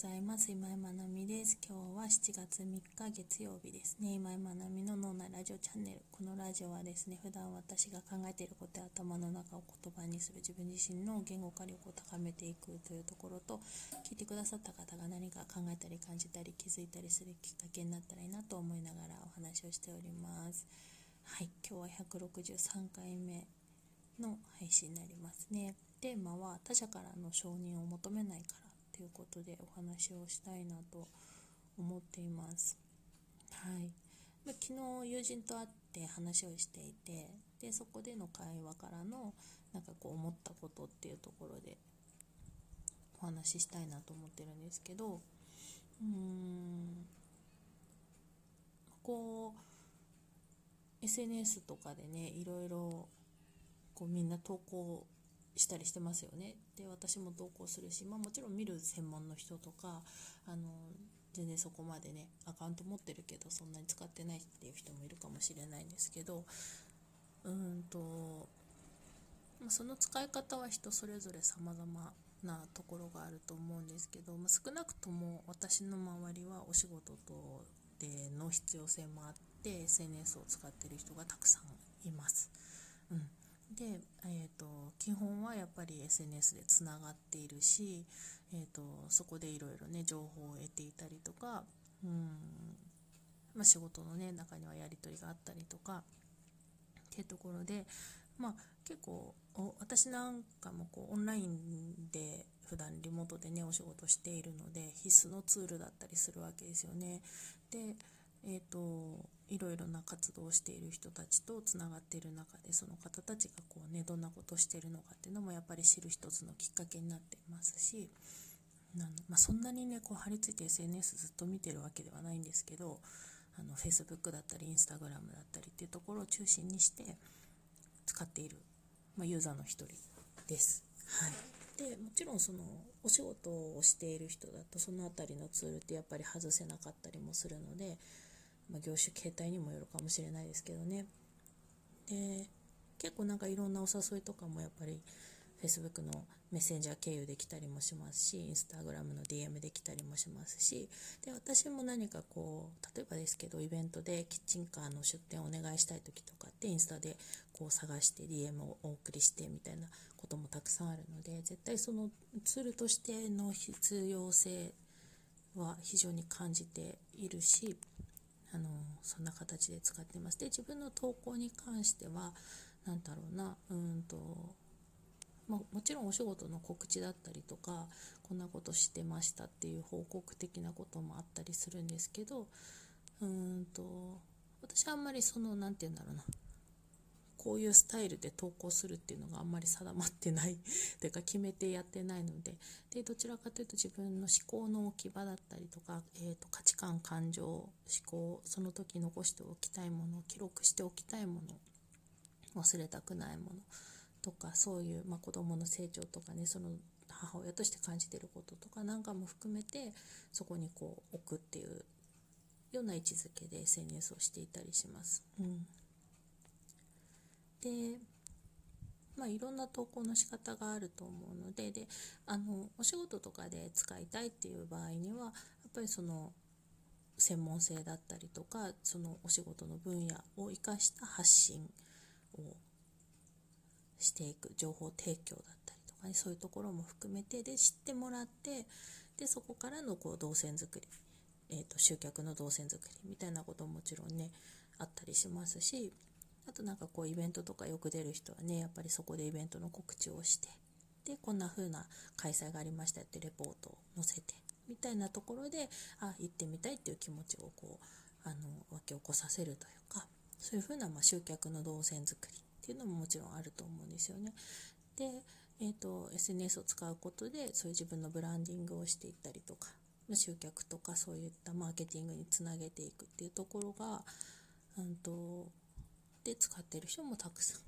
ざいます。今井まなみです。今日は7月3日月曜日ですね。今井まなみの脳内ラジオチャンネル。このラジオはですね、普段私が考えていることや頭の中を言葉にする自分自身の言語化力を高めていくというところと、聞いてくださった方が何か考えたり感じたり気づいたりするきっかけになったらいいなと思いながらお話をしております。はい、今日は163回目の配信になりますね。テーマは他者からの承認を求めないからいうことでお話をしたいなと思っています。はい、昨日友人と会って話をしていてでそこでの会話からのなんかこう思ったことっていうところでお話ししたいなと思ってるんですけどうーんこう SNS とかでねいろいろこうみんな投稿したりしてますよねで私も投稿するし、まあ、もちろん見る専門の人とかあの全然そこまでねアカウント持ってるけどそんなに使ってないっていう人もいるかもしれないんですけどうんと、その使い方は人それぞれ様々なところがあると思うんですけど、ま、少なくとも私の周りはお仕事とでの必要性もあって SNS を使ってる人がたくさんいます。うんで、基本はやっぱり SNS でつながっているし、えーと、そこでいろいろね情報を得ていたりとか、うんまあ、仕事の、ね、中にはやり取りがあったりとかっていうところで、まあ、結構私なんかもこうオンラインで普段リモートでねお仕事しているので必須のツールだったりするわけですよね。でえーと、いろいろな活動をしている人たちとつながっている中でその方たちがこう、ね、どんなことしているのかっていうのもやっぱり知る一つのきっかけになっていますしなの、まあ、そんなにねこう張り付いて SNS ずっと見てるわけではないんですけどあの Facebook だったり Instagram だったりっていうところを中心にして使っている、まあ、ユーザーの一人です。はいでもちろんそのお仕事をしている人だとその辺りのツールってやっぱり外せなかったりもするのでまあ、業種形態にもよるかもしれないですけどね。で結構なんかいろんなお誘いとかもやっぱり Facebook のメッセンジャー経由できたりもしますし Instagram の DM できたりもしますしで私も何かこう例えばですけどイベントでキッチンカーの出店をお願いしたい時とかってインスタでこう探して DM をお送りしてみたいなこともたくさんあるので絶対そのツールとしての必要性は非常に感じているしあのそんな形で使ってますで自分の投稿に関しては何だろうなうんとももちろんお仕事の告知だったりとかこんなことしてましたっていう報告的なこともあったりするんですけどうんと私はあんまりその何て言うんだろうなこういうスタイルで投稿するっていうのがあんまり定まってない。というか決めてやってないので。でどちらかというと自分の思考の置き場だったりとか、えーと、価値観感情思考その時残しておきたいもの記録しておきたいもの忘れたくないものとかそういう、まあ、子どもの成長とかねその母親として感じてることとかなんかも含めてそこにこう置くっていうような位置づけで SNS をしていたりします。うん。でまあ、いろんな投稿の仕方があると思うのでであのお仕事とかで使いたいっていう場合にはやっぱりその専門性だったりとかそのお仕事の分野を生かした発信をしていく情報提供だったりとか、ね、そういうところも含めてで知ってもらってでそこからのこう動線作り、えーと集客の動線作りみたいなことももちろんねあったりしますしあとなんかこうイベントとかよく出る人はねやっぱりそこでイベントの告知をしてでこんな風な開催がありましたってレポートを載せてみたいなところであ行ってみたいっていう気持ちをこうあの湧き起こさせるというかそういう風なま集客の動線作りっていうのももちろんあると思うんですよね。で、えーと、SNS を使うことでそういう自分のブランディングをしていったりとか集客とかそういったマーケティングにつなげていくっていうところが、うんとで使ってる人もたくさんい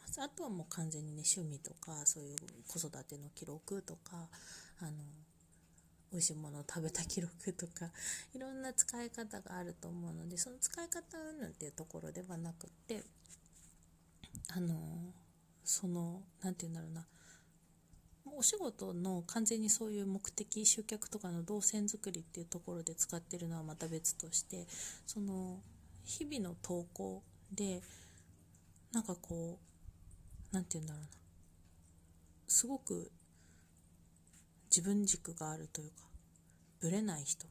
ます。あとはもう完全にね趣味とかそういう子育ての記録とかあの美味しいものを食べた記録とか いろんな使い方があると思うのでその使い方なんぬんっていうところではなくってあのその何て言うんだろうな。お仕事の完全にそういう目的集客とかの動線作りっていうところで使ってるのはまた別としてその日々の投稿でなんかこう何て言うんだろうな。すごく自分軸があるというかぶれない人。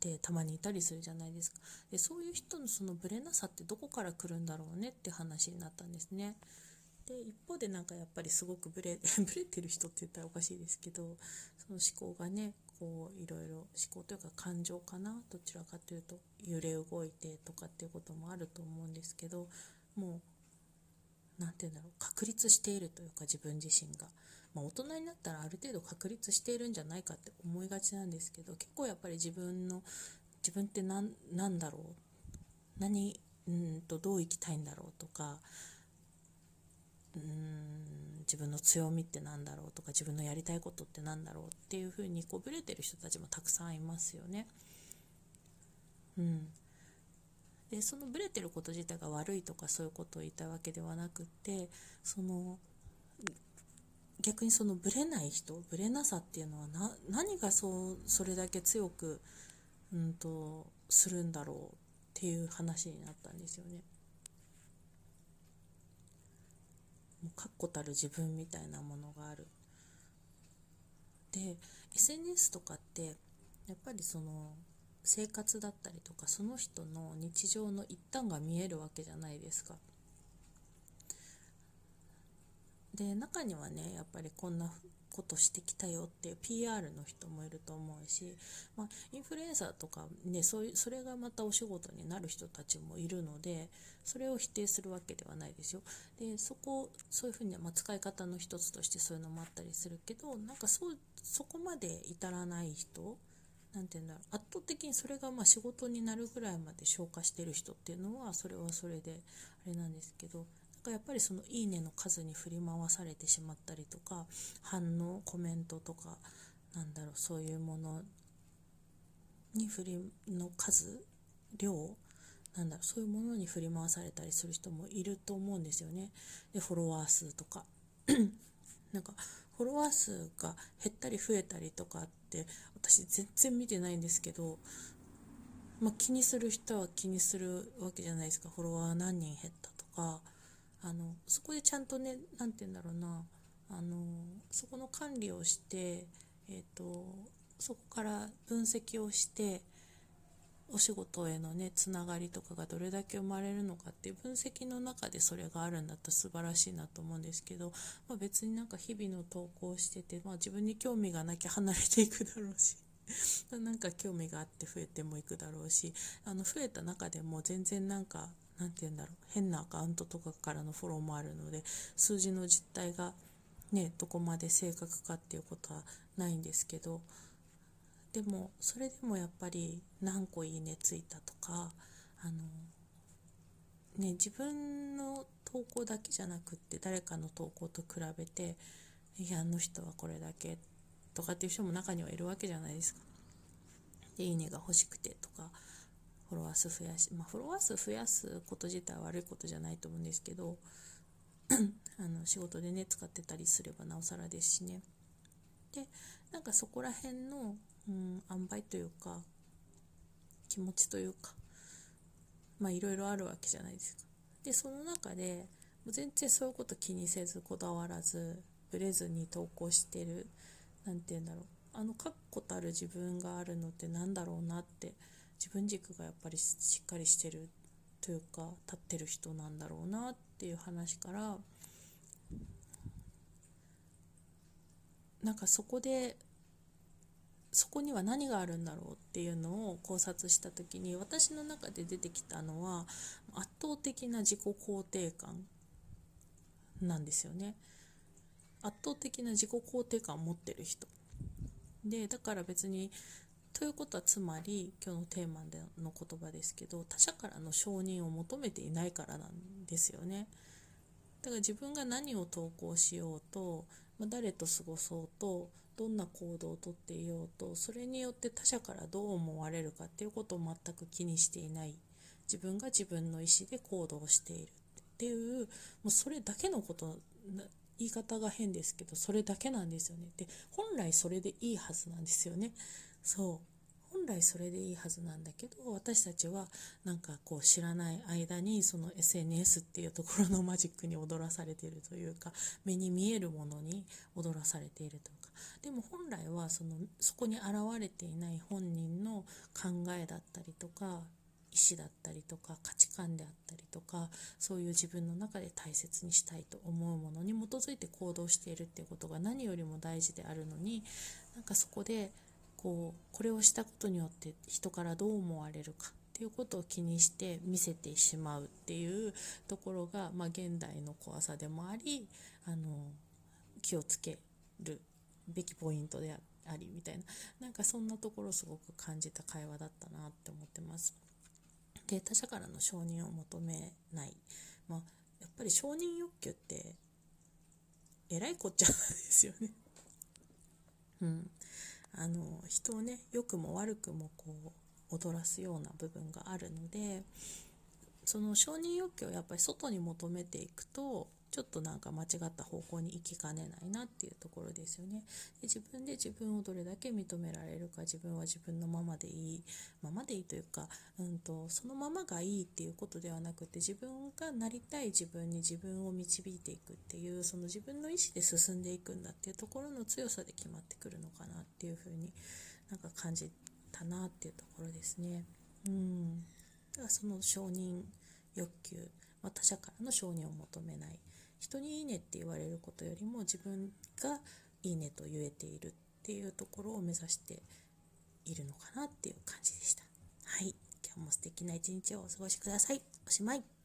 ってたまにいたりするじゃないですか。でそういう人のそのぶれなさってどこから来るんだろうねって話になったんですね。で一方でなんかやっぱりすごくブレ ブレてる人って言ったらおかしいですけどその思考がねこういろいろ思考というか感情かなどちらかというと揺れ動いてとかっていうこともあると思うんですけどもう何て言うんだろう確立しているというか自分自身が。まあ、大人になったらある程度確立しているんじゃないかって思いがちなんですけど結構やっぱり自分の自分って何何だろう何うんとどう生きたいんだろうとかうん自分の強みって何だろうとか自分のやりたいことって何だろうっていうふうにこうブレてる人たちもたくさんいますよね。うん、でそのブレてること自体が悪いとかそういうことを言いたわけではなくてその逆にそのブレない人ブレなさっていうのはな何がそうそれだけ強く、うんと、するんだろうっていう話になったんですよね。もう確固たる自分みたいなものがある。で SNS とかってやっぱりその生活だったりとかその人の日常の一端が見えるわけじゃないですか。で中にはねやっぱりこんなことしてきたよっていう PR の人もいると思うし、まあ、インフルエンサーとか、ね、そういうそれがまたお仕事になる人たちもいるのでそれを否定するわけではないですよ。でそこそういうふうに、まあ、使い方の一つとしてそういうのもあったりするけどなんかそうそこまで至らない人なんて言うんだろう圧倒的にそれがまあ仕事になるぐらいまで消化してる人っていうのはそれはそれであれなんですけどやっぱりその「いいね」の数に振り回されてしまったりとか反応コメントとかなんだろうそういうものに振りの数量なんだろうそういうものに振り回されたりする人もいると思うんですよね。でフォロワー数とか なんかフォロワー数が減ったり増えたりとかって私全然見てないんですけど、まあ、気にする人は気にするわけじゃないですかフォロワー何人減ったとかあのそこでちゃんとね何て言うんだろうな。あのそこの管理をして、えーと、そこから分析をしてお仕事へのねつながりとかがどれだけ生まれるのかっていう分析の中でそれがあるんだったら素晴らしいなと思うんですけど、まあ、別になんか日々の投稿してて、まあ、自分に興味がなきゃ離れていくだろうし なんか興味があって増えてもいくだろうしあの増えた中でも全然なんか何て言うんだろう変なアカウントとかからのフォローもあるので数字の実態がねどこまで正確かっていうことはないんですけどでもそれでもやっぱり何個いいねついたとかあのね自分の投稿だけじゃなくって誰かの投稿と比べていやあの人はこれだけとかっていう人も中にはいるわけじゃないですか。でいいねが欲しくてとかフォロワー数増やし、まあ、フォロワー数増やすこと自体は悪いことじゃないと思うんですけど あの仕事でね使ってたりすればなおさらですしね。でなんかそこら辺の、うん、塩梅というか気持ちというかまあいろいろあるわけじゃないですか。でその中でも全然そういうこと気にせずこだわらずブレずに投稿してる何て言うんだろう。あの確固たる自分があるのって何だろうなって自分軸がやっぱりしっかりしてるというか立ってる人なんだろうなっていう話からなんかそこでそこには何があるんだろうっていうのを考察した時に私の中で出てきたのは圧倒的な自己肯定感なんですよね。圧倒的な自己肯定感を持ってる人。でだから別にということはつまり今日のテーマでの言葉ですけど他者からの承認を求めていないからなんですよね。だから自分が何を投稿しようと、誰と過ごそうとどんな行動をとっていようとそれによって他者からどう思われるかっていうことを全く気にしていない。自分が自分の意思で行動している。っていうもうそれだけのこと言い方が変ですけどそれだけなんですよね。で本来それでいいはずなんですよね。そう。本来それでいいはずなんだけど私たちはなんかこう知らない間にその SNS っていうところの マジックに踊らされているというか目に見えるものに踊らされているというか。でも本来はそのそこに現れていない本人の考えだったりとか意思だったりとか価値観であったりとかそういう自分の中で大切にしたいと思うものに基づいて行動しているっていうことが何よりも大事であるのになんかそこでこうこれをしたことによって人からどう思われるかっていうことを気にして見せてしまうっていうところが、まあ、現代の怖さでもありあの気をつけるべきポイントでありみたいななんかそんなところすごく感じた会話だったなって思ってます。で他者からの承認を求めない、まあ、やっぱり承認欲求ってえらいこっちゃなんですよね。うん、あの人をね良くも悪くもこう踊らすような部分があるのでその承認欲求をやっぱり外に求めていくとちょっとなんか間違った方向に行きかねないなっていうところですよね。で自分で自分をどれだけ認められるか自分は自分のままでいいままでいいというか、うんと、そのままがいいっていうことではなくて自分がなりたい自分に自分を導いていくっていうその自分の意思で進んでいくんだっていうところの強さで決まってくるのかなっていうふうになんか感じたなっていうところですね。うん。だからその承認欲求、まあ、他者からの承認を求めない。人にいいねって言われることよりも自分がいいねと言えているっていうところを目指しているのかなっていう感じでした。はい。今日も素敵な一日をお過ごしください。おしまい。